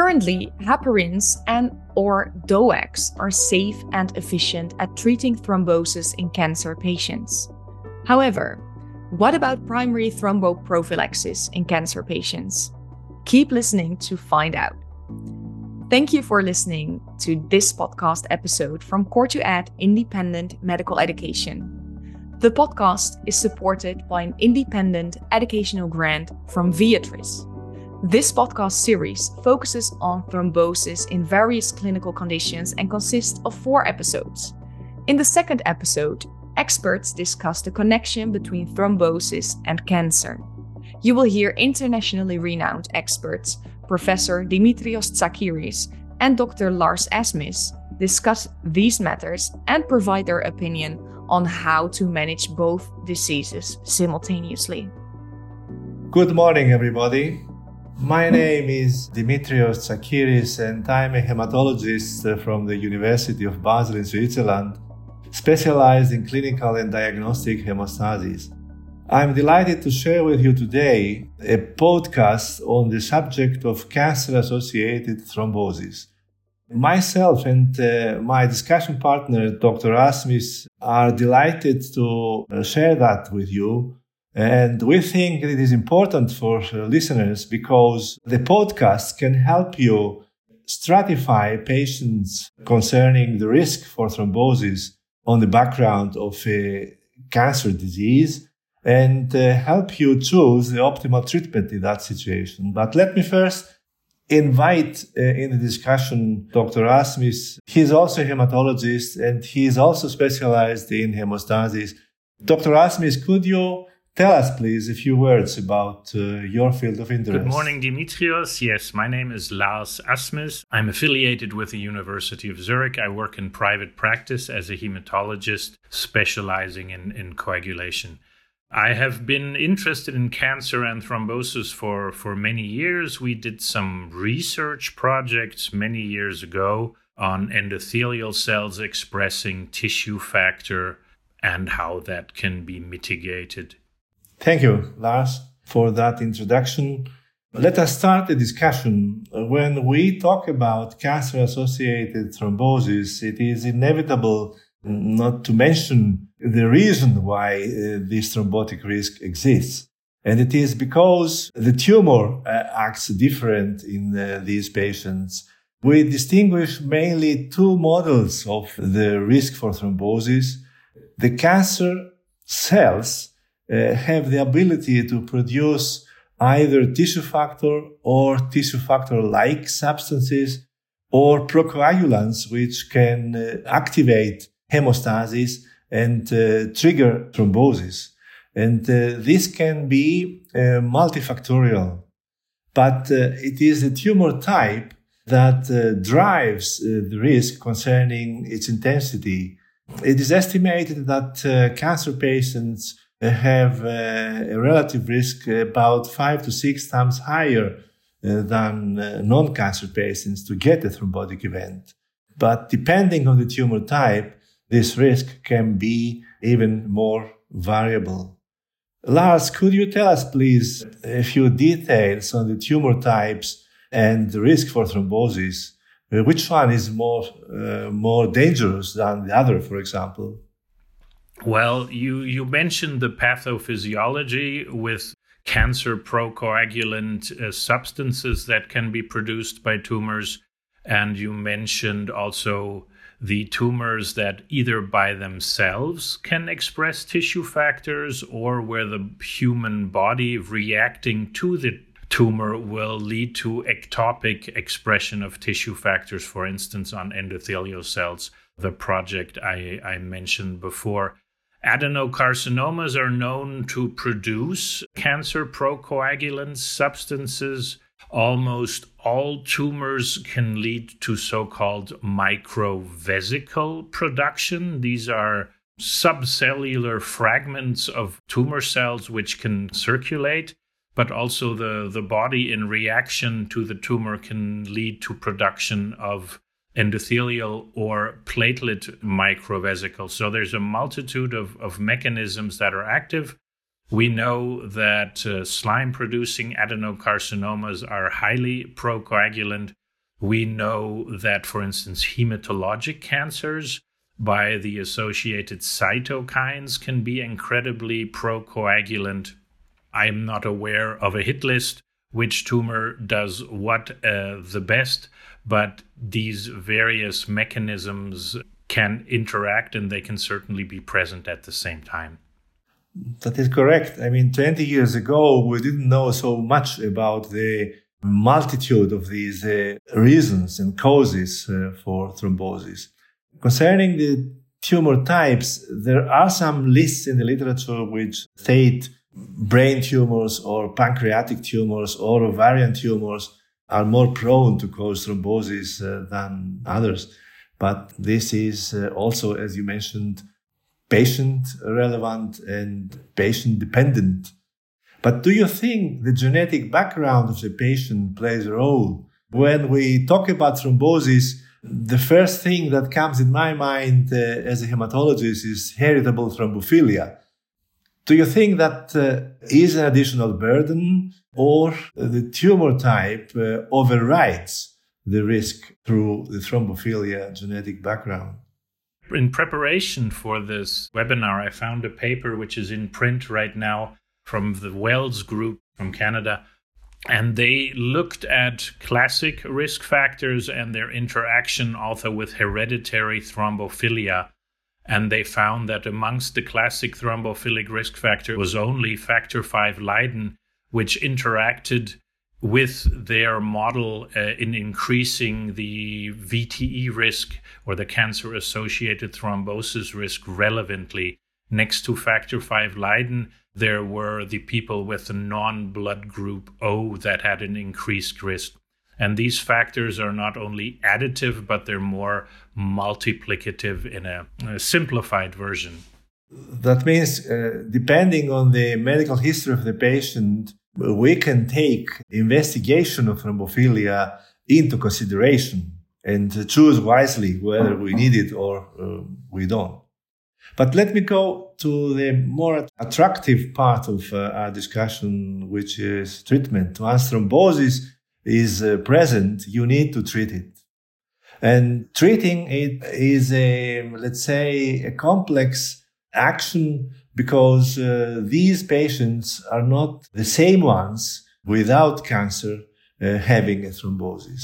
Currently, heparins and or DOACs are safe and efficient at treating thrombosis in cancer patients. However, what about primary thromboprophylaxis in cancer patients? Keep listening to find out. Thank you for listening to this podcast episode from Core2Ed Independent Medical Education. The podcast is supported by an independent educational grant from Viatris. This podcast series focuses on thrombosis in various clinical conditions and consists of four episodes. In the second episode, experts discuss the connection between thrombosis and cancer. You will hear internationally renowned experts, Professor Dimitrios Tsakiris and Dr. Lars Asmis, discuss these matters and provide their opinion on how to manage both diseases simultaneously. Good morning, everybody. My name is Dimitrios Tsakiris, and I'm a hematologist from the University of Basel in Switzerland, specialized in clinical and diagnostic hemostasis. I'm delighted to share with you today a podcast on the subject of cancer associated thrombosis. Myself and uh, my discussion partner, Dr. Asmis, are delighted to uh, share that with you and we think it is important for listeners because the podcast can help you stratify patients concerning the risk for thrombosis on the background of a cancer disease and uh, help you choose the optimal treatment in that situation. But let me first invite uh, in the discussion Dr. Asmis. He's also a hematologist and he's also specialized in hemostasis. Dr. Asmis, could you Tell us, please, a few words about uh, your field of interest. Good morning, Dimitrios. Yes, my name is Lars Asmis. I'm affiliated with the University of Zurich. I work in private practice as a hematologist specializing in, in coagulation. I have been interested in cancer and thrombosis for, for many years. We did some research projects many years ago on endothelial cells expressing tissue factor and how that can be mitigated. Thank you, Lars, for that introduction. Let us start the discussion. When we talk about cancer associated thrombosis, it is inevitable not to mention the reason why uh, this thrombotic risk exists. And it is because the tumor uh, acts different in uh, these patients. We distinguish mainly two models of the risk for thrombosis. The cancer cells have the ability to produce either tissue factor or tissue factor like substances or procoagulants, which can uh, activate hemostasis and uh, trigger thrombosis. And uh, this can be uh, multifactorial, but uh, it is the tumor type that drives the risk concerning its intensity. It is estimated that cancer patients have uh, a relative risk about five to six times higher uh, than uh, non-cancer patients to get a thrombotic event. But depending on the tumor type, this risk can be even more variable. Lars, could you tell us, please, a few details on the tumor types and the risk for thrombosis? Uh, which one is more uh, more dangerous than the other, for example? Well, you, you mentioned the pathophysiology with cancer procoagulant uh, substances that can be produced by tumors. And you mentioned also the tumors that either by themselves can express tissue factors or where the human body reacting to the tumor will lead to ectopic expression of tissue factors, for instance, on endothelial cells, the project I, I mentioned before. Adenocarcinomas are known to produce cancer procoagulant substances. Almost all tumors can lead to so called microvesicle production. These are subcellular fragments of tumor cells which can circulate, but also the, the body in reaction to the tumor can lead to production of endothelial or platelet microvesicles. So there's a multitude of, of mechanisms that are active. We know that uh, slime producing adenocarcinomas are highly procoagulant. We know that, for instance, hematologic cancers by the associated cytokines can be incredibly procoagulant. I'm not aware of a hit list which tumor does what uh, the best, but these various mechanisms can interact and they can certainly be present at the same time. That is correct. I mean, 20 years ago, we didn't know so much about the multitude of these uh, reasons and causes uh, for thrombosis. Concerning the tumor types, there are some lists in the literature which state brain tumors or pancreatic tumors or ovarian tumors are more prone to cause thrombosis uh, than others. But this is uh, also, as you mentioned, patient relevant and patient dependent. But do you think the genetic background of the patient plays a role? When we talk about thrombosis, the first thing that comes in my mind uh, as a hematologist is heritable thrombophilia. Do you think that uh, is an additional burden or the tumor type uh, overrides the risk through the thrombophilia genetic background? In preparation for this webinar, I found a paper which is in print right now from the Wells Group from Canada. And they looked at classic risk factors and their interaction also with hereditary thrombophilia. And they found that amongst the classic thrombophilic risk factor was only factor V Leiden, which interacted with their model uh, in increasing the VTE risk or the cancer associated thrombosis risk relevantly. Next to factor V Leiden, there were the people with the non blood group O that had an increased risk. And these factors are not only additive, but they're more multiplicative in a, a simplified version. That means, uh, depending on the medical history of the patient, we can take investigation of thrombophilia into consideration and choose wisely whether we need it or uh, we don't. But let me go to the more attractive part of uh, our discussion, which is treatment. Once thrombosis is uh, present, you need to treat it. And treating it is a, let's say, a complex action because uh, these patients are not the same ones without cancer uh, having a thrombosis.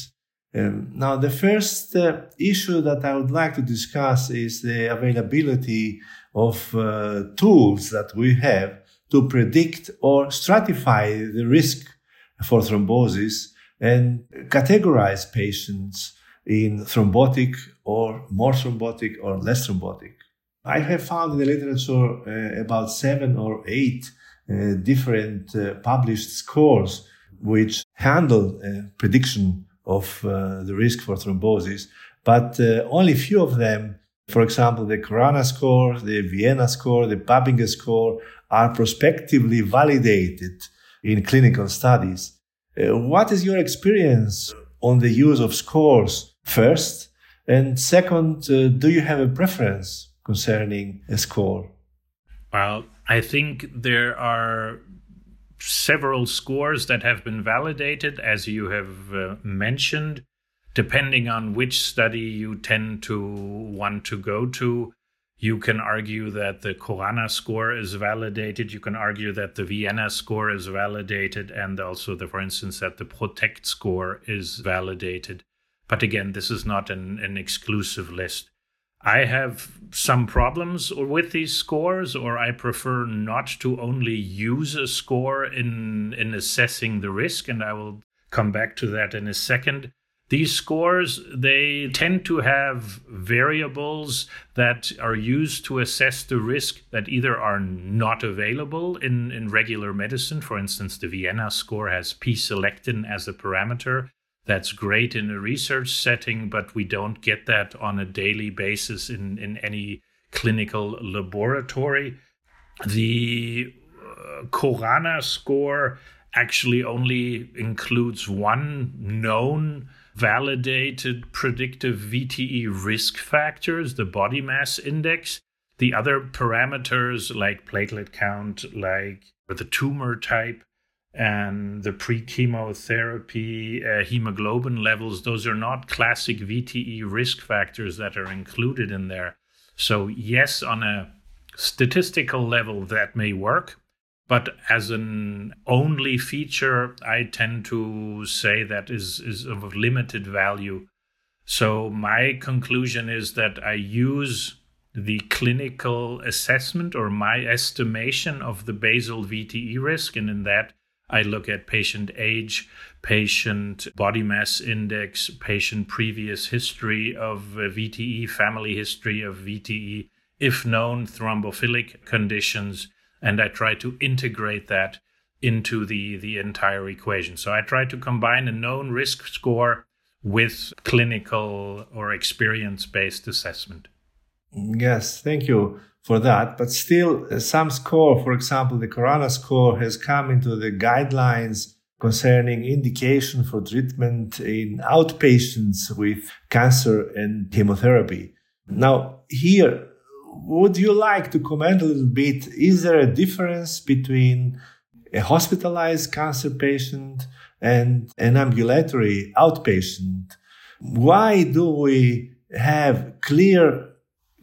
Um, now, the first uh, issue that I would like to discuss is the availability of uh, tools that we have to predict or stratify the risk for thrombosis and categorize patients in thrombotic or more thrombotic or less thrombotic. I have found in the literature uh, about seven or eight uh, different uh, published scores which handle uh, prediction of uh, the risk for thrombosis, but uh, only few of them, for example, the Khorana score, the Vienna score, the Pabinger score, are prospectively validated in clinical studies. what is your experience on the use of scores first? And second, do you have a preference concerning a score? Well, I think there are several scores that have been validated, as you have uh, mentioned. Depending on which study you tend to want to go to, you can argue that the Khorana score is validated. You can argue that the Vienna score is validated, and also, the, for instance, that the PROTECHT score is validated. But again, this is not an, an exclusive list. I have some problems with these scores, or I prefer not to only use a score in, in assessing the risk, and I will come back to that in a second. These scores, they tend to have variables that are used to assess the risk that either are not available in, in regular medicine. For instance, the Vienna score has p-selectin as a parameter that's great in a research setting, but we don't get that on a daily basis in, in any clinical laboratory. The uh, Khorana score actually only includes one known validated predictive VTE risk factors, the body mass index. The other parameters like platelet count, like the tumor type, and the pre chemotherapy uh, hemoglobin levels, those are not classic VTE risk factors that are included in there. So, yes, on a statistical level, that may work. But as an only feature, I tend to say that is, is of limited value. So, my conclusion is that I use the clinical assessment or my estimation of the basal VTE risk. And in that, I look at patient age, patient body mass index, patient previous history of uh, VTE, family history of VTE, if known thrombophilic conditions, and I try to integrate that into the, the entire equation. So I try to combine a known risk score with clinical or experience based assessment. Yes, thank you for that. But still, uh, some score, for example, the Khorana score has come into the guidelines concerning indication for treatment in outpatients with cancer and chemotherapy. Now, here, would you like to comment a little bit? Is there a difference between a hospitalized cancer patient and an ambulatory outpatient? Why do we have clear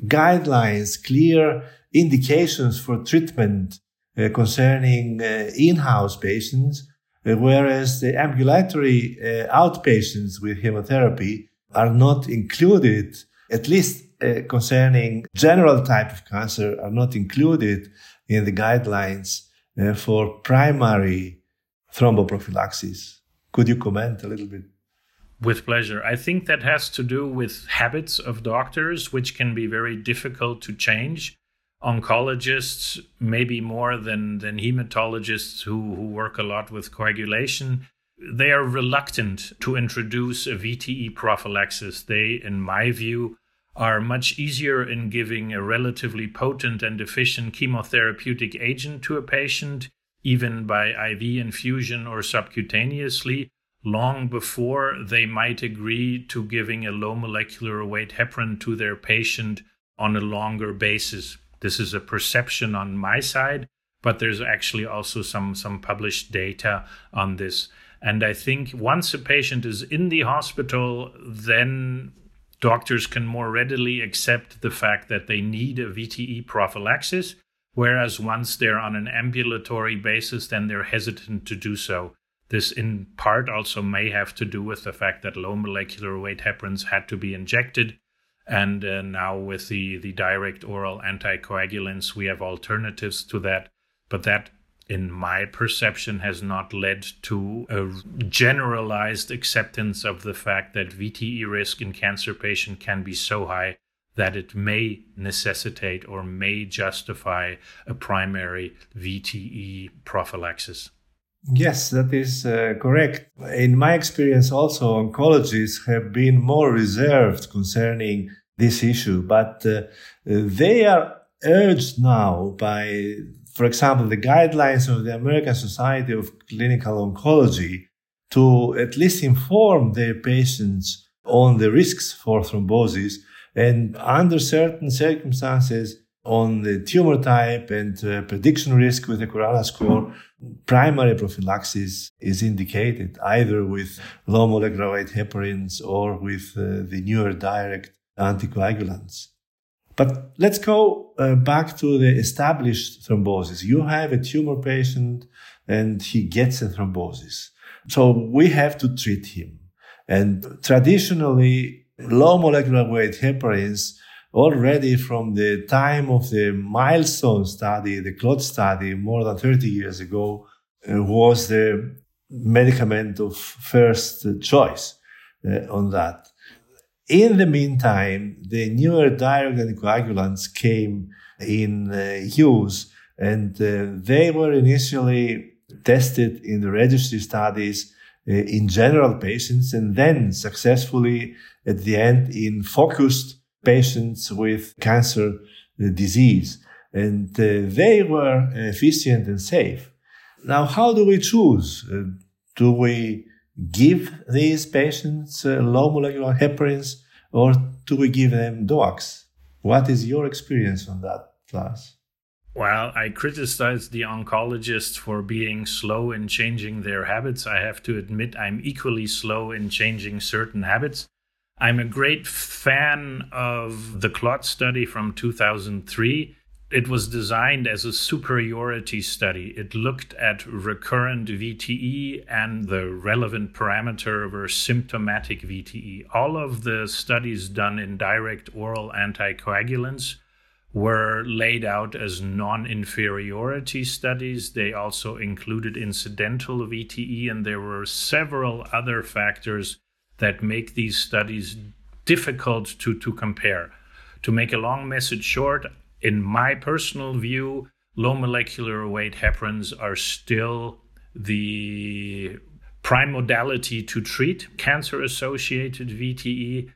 guidelines, clear indications for treatment uh, concerning uh, in-house patients, uh, whereas the ambulatory uh, outpatients with chemotherapy are not included, at least uh, concerning general type of cancer, are not included in the guidelines uh, for primary thromboprophylaxis. Could you comment a little bit? With pleasure. I think that has to do with habits of doctors, which can be very difficult to change. Oncologists, maybe more than, than hematologists who, who work a lot with coagulation, they are reluctant to introduce a VTE prophylaxis. They, in my view, are much easier in giving a relatively potent and efficient chemotherapeutic agent to a patient, even by IV infusion or subcutaneously, long before they might agree to giving a low molecular weight heparin to their patient on a longer basis. This is a perception on my side, but there's actually also some, some published data on this. And I think once a patient is in the hospital, then doctors can more readily accept the fact that they need a VTE prophylaxis. Whereas once they're on an ambulatory basis, then they're hesitant to do so. This, in part, also may have to do with the fact that low molecular weight heparins had to be injected. And uh, now, with the, the direct oral anticoagulants, we have alternatives to that. But that, in my perception, has not led to a generalized acceptance of the fact that VTE risk in cancer patient can be so high that it may necessitate or may justify a primary VTE prophylaxis. Yes, that is uh, correct. In my experience, also, oncologists have been more reserved concerning this issue, but uh, they are urged now by, for example, the guidelines of the American Society of Clinical Oncology to at least inform their patients on the risks for thrombosis and under certain circumstances on the tumor type and uh, prediction risk with the Khorana score, primary prophylaxis is indicated either with low molecular weight heparins or with uh, the newer direct anticoagulants. But let's go uh, back to the established thrombosis. You have a tumor patient and he gets a thrombosis. So we have to treat him. And traditionally, low molecular weight heparins already from the time of the milestone study, the CLOT study, more than 30 years ago, uh, was the medicament of first choice uh, on that. In the meantime, the newer direct anticoagulants came in uh, use and uh, they were initially tested in the registry studies uh, in general patients and then successfully at the end in focused patients with cancer uh, disease. And uh, they were efficient and safe. Now, how do we choose? Uh, do we give these patients low molecular heparins or do we give them DOACs? What is your experience on that, Lars? Well, I criticize the oncologists for being slow in changing their habits, I have to admit I'm equally slow in changing certain habits. I'm a great fan of the CLOT study from 2003. It was designed as a superiority study. It looked at recurrent VTE and the relevant parameter were symptomatic VTE. All of the studies done in direct oral anticoagulants were laid out as non inferiority studies. They also included incidental VTE, and there were several other factors that make these studies difficult to, to compare. To make a long message short, in my personal view, low molecular weight heparins are still the prime modality to treat cancer associated VTE.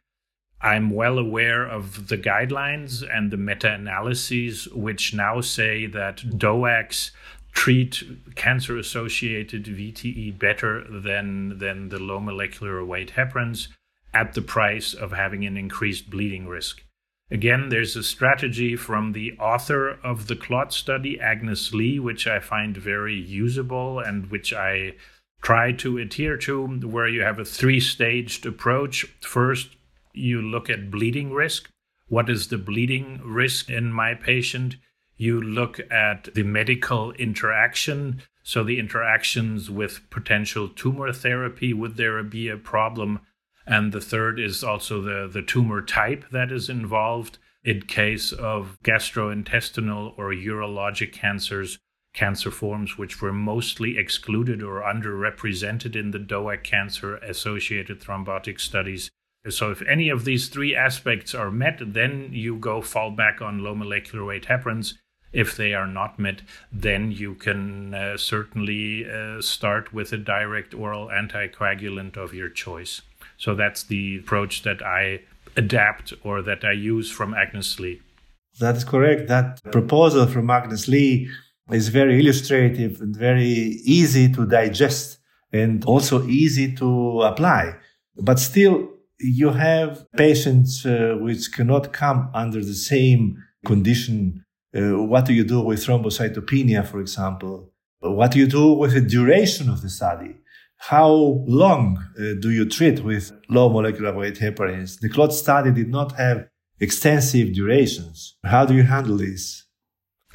I'm well aware of the guidelines and the meta analyses, which now say that DOACs treat cancer associated VTE better than, than the low molecular weight heparins at the price of having an increased bleeding risk. Again, there's a strategy from the author of the CLOT study, Agnes Lee, which I find very usable and which I try to adhere to, where you have a three staged approach. First, you look at bleeding risk. What is the bleeding risk in my patient? You look at the medical interaction. So, the interactions with potential tumor therapy, would there be a problem? And the third is also the, the tumor type that is involved in case of gastrointestinal or urologic cancers, cancer forms which were mostly excluded or underrepresented in the DOAC cancer associated thrombotic studies. So if any of these three aspects are met, then you go fall back on low molecular weight heparins. If they are not met, then you can uh, certainly uh, start with a direct oral anticoagulant of your choice. So that's the approach that I adapt or that I use from Agnes Lee. That is correct. That proposal from Agnes Lee is very illustrative and very easy to digest and also easy to apply. But still, you have patients uh, which cannot come under the same condition. Uh, what do you do with thrombocytopenia, for example? What do you do with the duration of the study? How long uh, do you treat with low molecular weight heparins? The CLOT study did not have extensive durations. How do you handle this?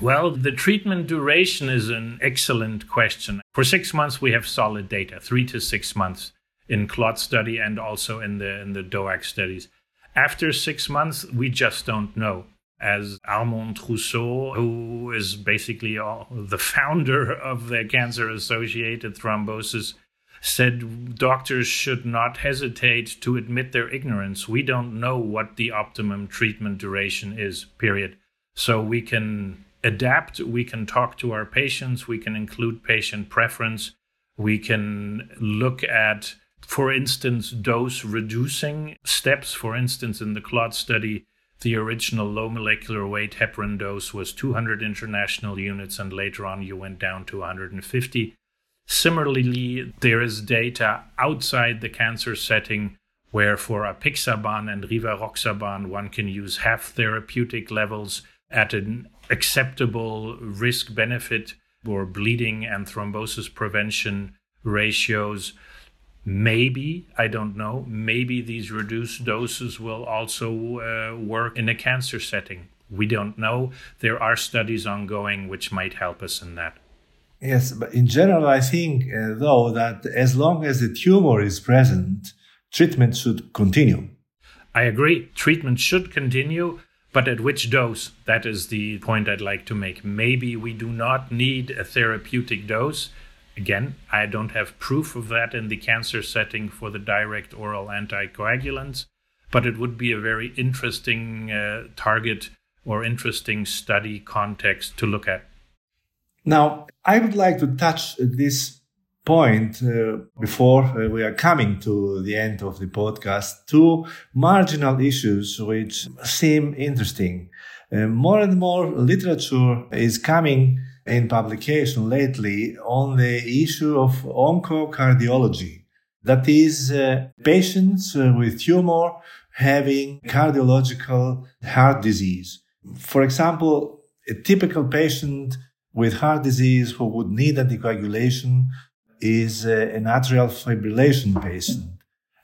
Well, the treatment duration is an excellent question. For six months, we have solid data, three to six months in CLOT study and also in the in the DOAC studies. After six months, we just don't know. As Armand Trousseau, who is basically all, the founder of the cancer associated thrombosis, said doctors should not hesitate to admit their ignorance. We don't know what the optimum treatment duration is, period. So we can adapt, we can talk to our patients, we can include patient preference, we can look at for instance, dose reducing steps. For instance, in the CLOT study, the original low molecular weight heparin dose was 200 international units, and later on you went down to 150. Similarly, there is data outside the cancer setting where for apixaban and rivaroxaban one can use half therapeutic levels at an acceptable risk benefit or bleeding and thrombosis prevention ratios Maybe, I don't know, maybe these reduced doses will also uh, work in a cancer setting. We don't know. There are studies ongoing which might help us in that. Yes, but in general, I think, uh, though, that as long as the tumor is present, treatment should continue. I agree. Treatment should continue, but at which dose? That is the point I'd like to make. Maybe we do not need a therapeutic dose Again, I don't have proof of that in the cancer setting for the direct oral anticoagulants, but it would be a very interesting uh, target or interesting study context to look at. Now, I would like to touch this point uh, before uh, we are coming to the end of the podcast two marginal issues which seem interesting. Uh, more and more literature is coming in publication lately on the issue of oncocardiology. That is, uh, patients uh, with tumor having cardiological heart disease. For example, a typical patient with heart disease who would need anticoagulation is an atrial fibrillation patient.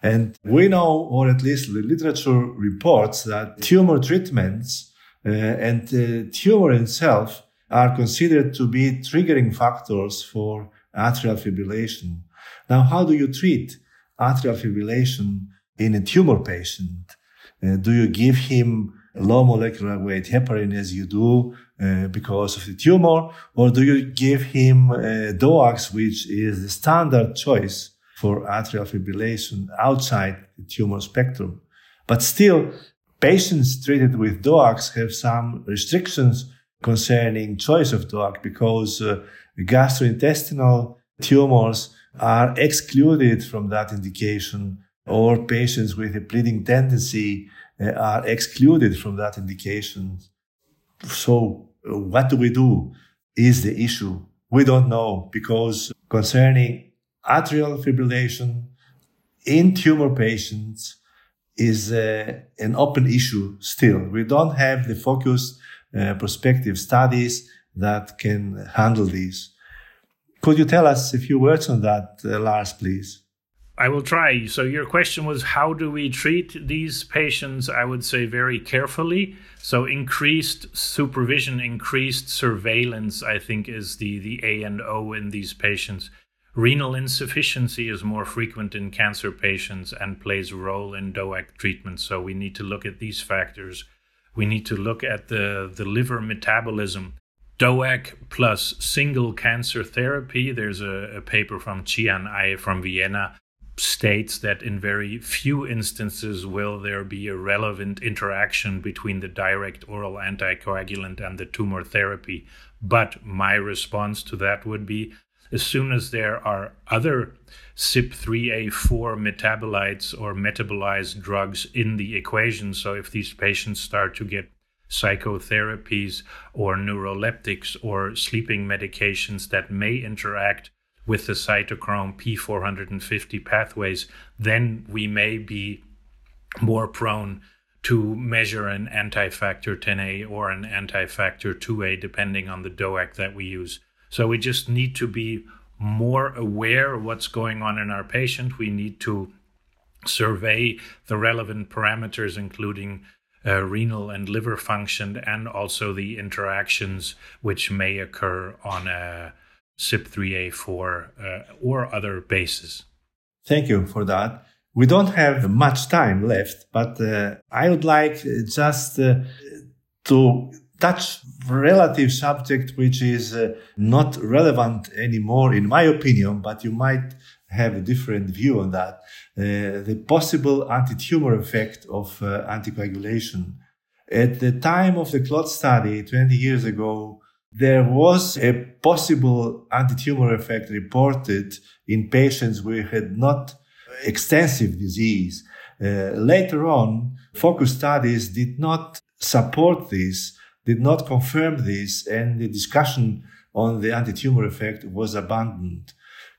And we know, or at least the literature reports, that tumor treatments uh, and the tumor itself are considered to be triggering factors for atrial fibrillation. Now, how do you treat atrial fibrillation in a tumor patient? Uh, do you give him low molecular weight heparin as you do uh, because of the tumor, or do you give him uh, DOACs, which is the standard choice for atrial fibrillation outside the tumor spectrum? But still, patients treated with DOACs have some restrictions concerning choice of drug because uh, gastrointestinal tumors are excluded from that indication or patients with a bleeding tendency uh, are excluded from that indication. So uh, what do we do is the issue. We don't know because concerning atrial fibrillation in tumor patients is uh, an open issue still. We don't have the focused uh, prospective studies that can handle this. Could you tell us a few words on that, uh, Lars, please? I will try. So, your question was how do we treat these patients? I would say very carefully. So, increased supervision, increased surveillance, I think, is the, the A and O in these patients. Renal insufficiency is more frequent in cancer patients and plays a role in DOAC treatment. So, we need to look at these factors. We need to look at the, the liver metabolism. DOAC plus single cancer therapy. There's a, a paper from Cihan Ay from Vienna states that in very few instances will there be a relevant interaction between the direct oral anticoagulant and the tumor therapy. But my response to that would be as soon as there are other CYP3A4 metabolites or metabolized drugs in the equation, so if these patients start to get psychotherapies or neuroleptics or sleeping medications that may interact with the cytochrome P450 pathways, then we may be more prone to measure an anti-factor 10A or an anti-factor 2A depending on the DOAC that we use. So we just need to be more aware of what's going on in our patient. We need to survey the relevant parameters, including uh, renal and liver function, and also the interactions which may occur on a CYP3A4 uh, or other bases. Thank you for that. We don't have much time left, but uh, I would like just uh, to touch relative subject which is uh, not relevant anymore in my opinion, but you might have a different view on that. Uh, the possible anti-tumor effect of uh, anticoagulation. At the time of the CLOT study 20 years ago, there was a possible anti-tumor effect reported in patients who had not extensive disease. Uh, later on, focus studies did not support this, did not confirm this, and the discussion on the anti-tumor effect was abandoned.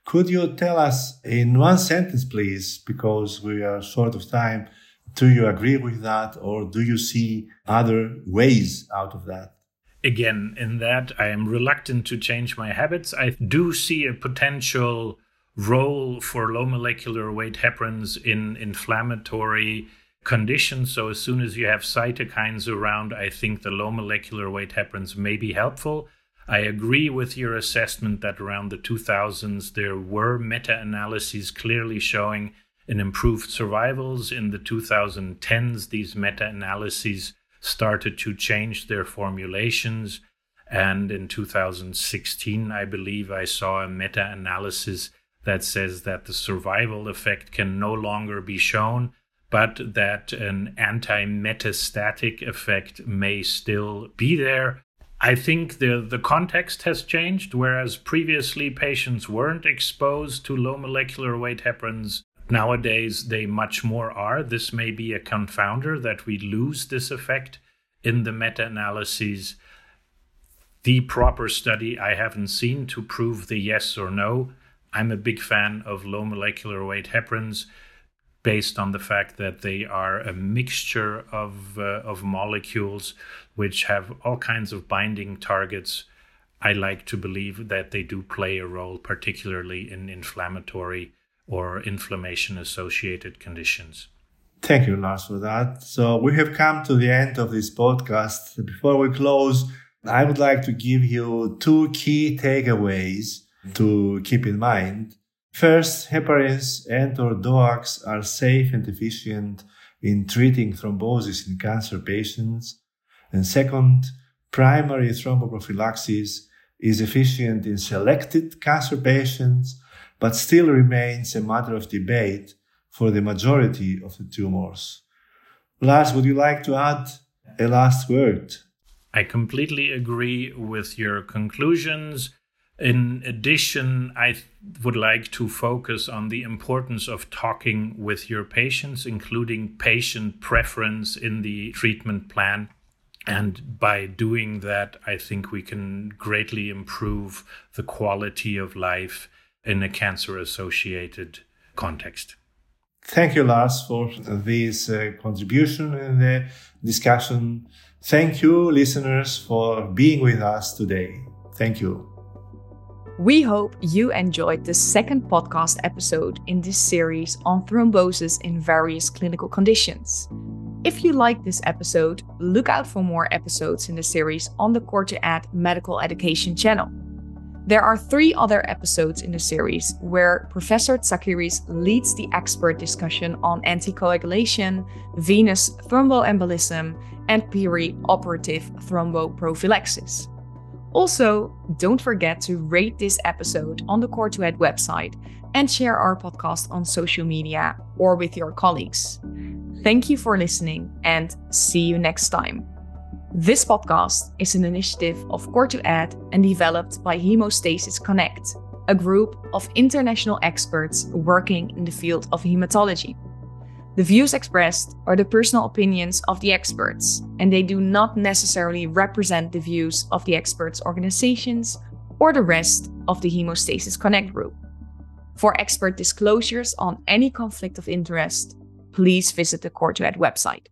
Could you tell us in one sentence, please, because we are short of time, do you agree with that or do you see other ways out of that? again, in that I am reluctant to change my habits. I do see a potential role for low molecular weight heparins in inflammatory conditions. So, as soon as you have cytokines around, I think the low molecular weight heparins may be helpful. I agree with your assessment that around the 2000s there were meta analyses clearly showing an improved survivals. In the 2010s, these meta analyses started to change their formulations. And in 2016, I believe I saw a meta analysis that says that the survival effect can no longer be shown, but that an anti metastatic effect may still be there. I think the, the context has changed, whereas previously patients weren't exposed to low molecular weight heparins Nowadays, they much more are. This may be a confounder that we lose this effect in the meta analyses. The proper study I haven't seen to prove the yes or no. I'm a big fan of low molecular weight heparins. Based on the fact that they are a mixture of, uh, of molecules which have all kinds of binding targets. I like to believe that they do play a role, particularly in inflammatory or inflammation associated conditions. Thank you, Lars, for that. So we have come to the end of this podcast. Before we close, I would like to give you two key takeaways to keep in mind. First, heparins and or DOACs are safe and efficient in treating thrombosis in cancer patients. And second, primary thromboprophylaxis is efficient in selected cancer patients, but still remains a matter of debate for the majority of the tumors. Lars, would you like to add a last word? I completely agree with your conclusions. In addition, I would like to focus on the importance of talking with your patients, including patient preference in the treatment plan. And by doing that, I think we can greatly improve the quality of life in a cancer associated context. Thank you, Lars, for this uh, contribution in the discussion. Thank you, listeners, for being with us today. Thank you. We hope you enjoyed the second podcast episode in this series on thrombosis in various clinical conditions. If you like this episode, look out for more episodes in the series on the Core2Ed Medical Education channel. There are three other episodes in the series where Professor Tsakiris leads the expert discussion on anticoagulation, venous thromboembolism, and perioperative thromboprophylaxis. Also, don't forget to rate this episode on the Core2Ed website and share our podcast on social media or with your colleagues. Thank you for listening and see you next time. This podcast is an initiative of Core2Ed and developed by Hemostasis Connect, a group of international experts working in the field of hematology. The views expressed are the personal opinions of the experts, and they do not necessarily represent the views of the experts' organizations or the rest of the Hemostasis Connect group. For expert disclosures on any conflict of interest, please visit the Core2Ed website.